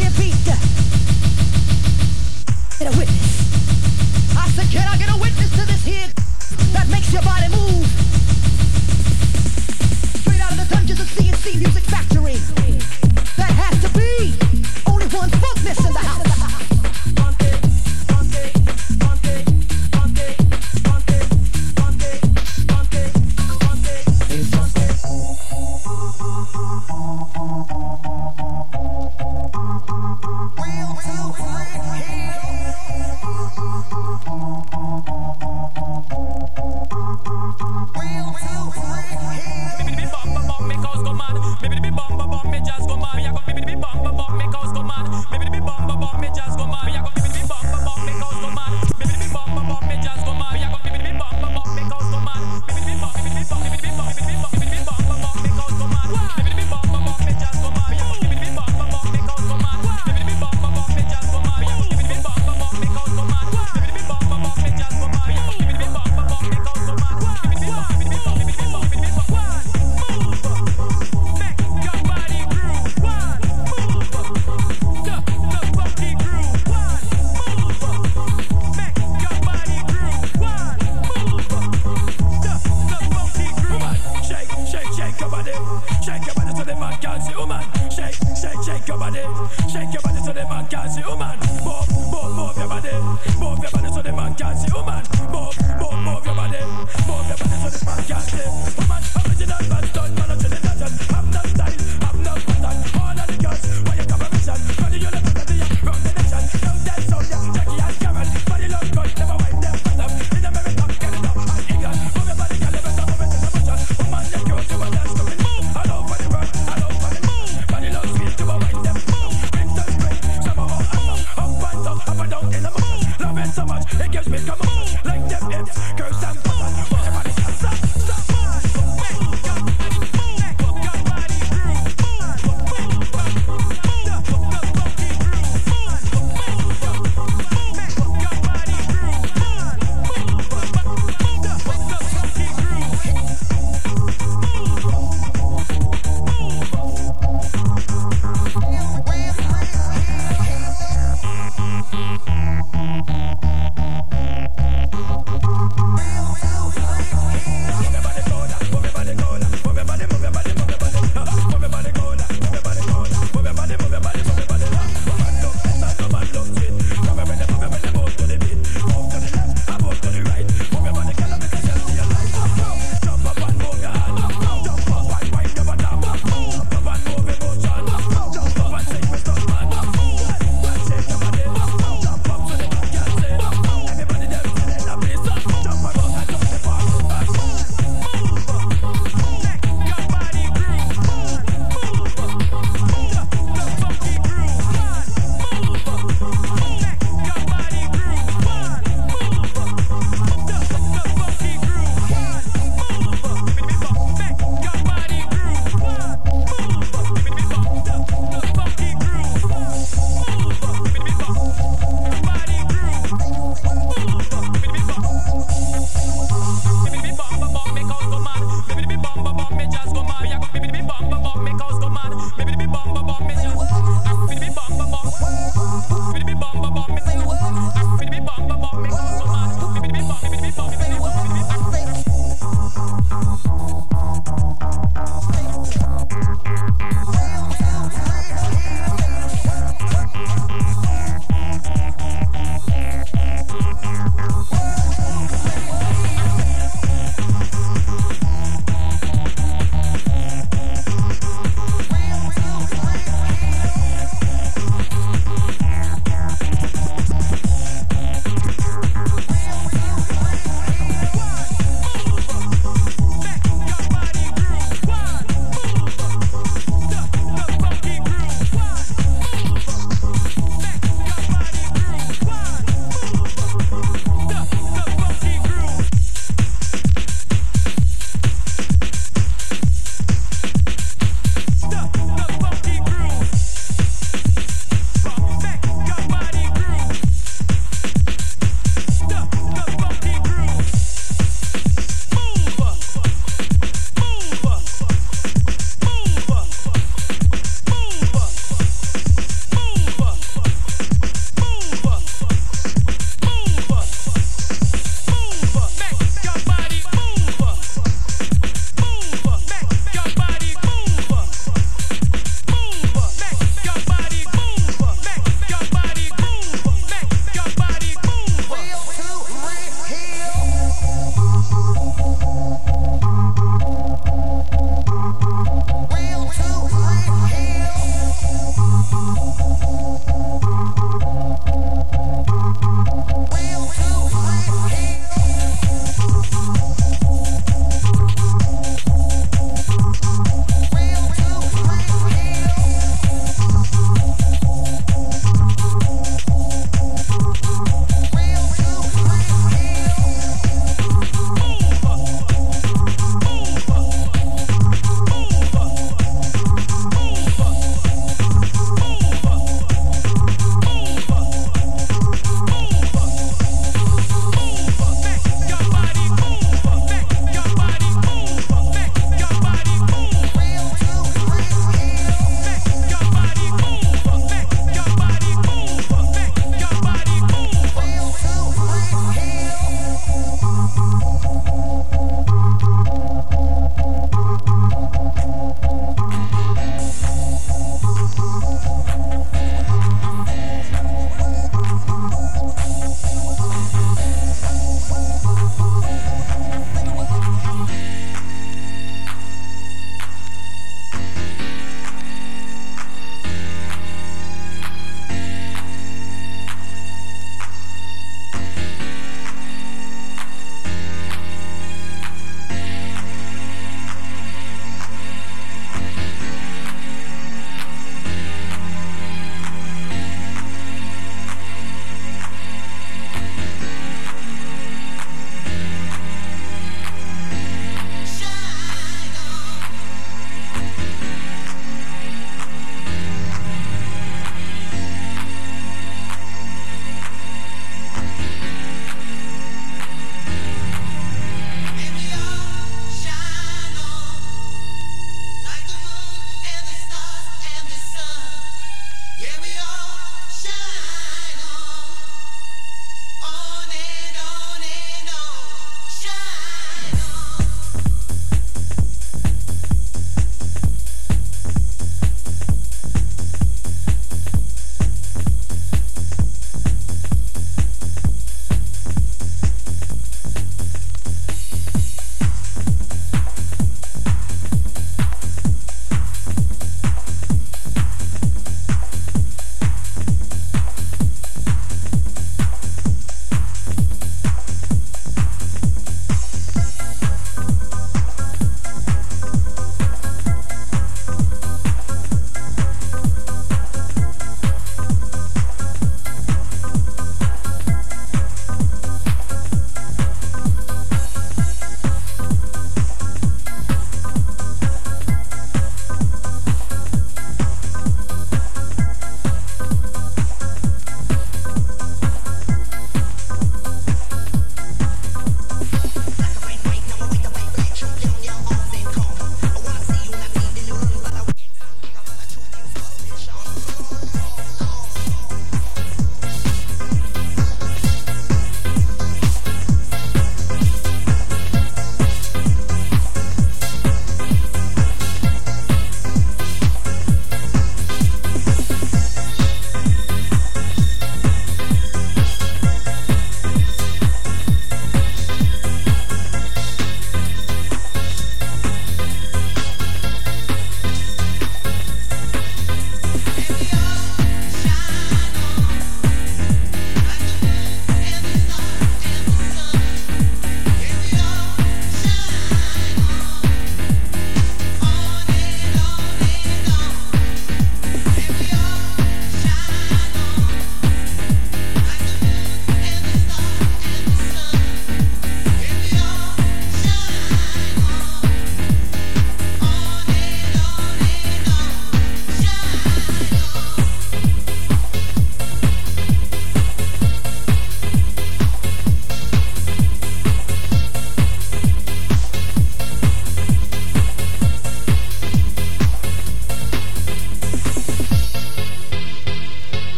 Repeat.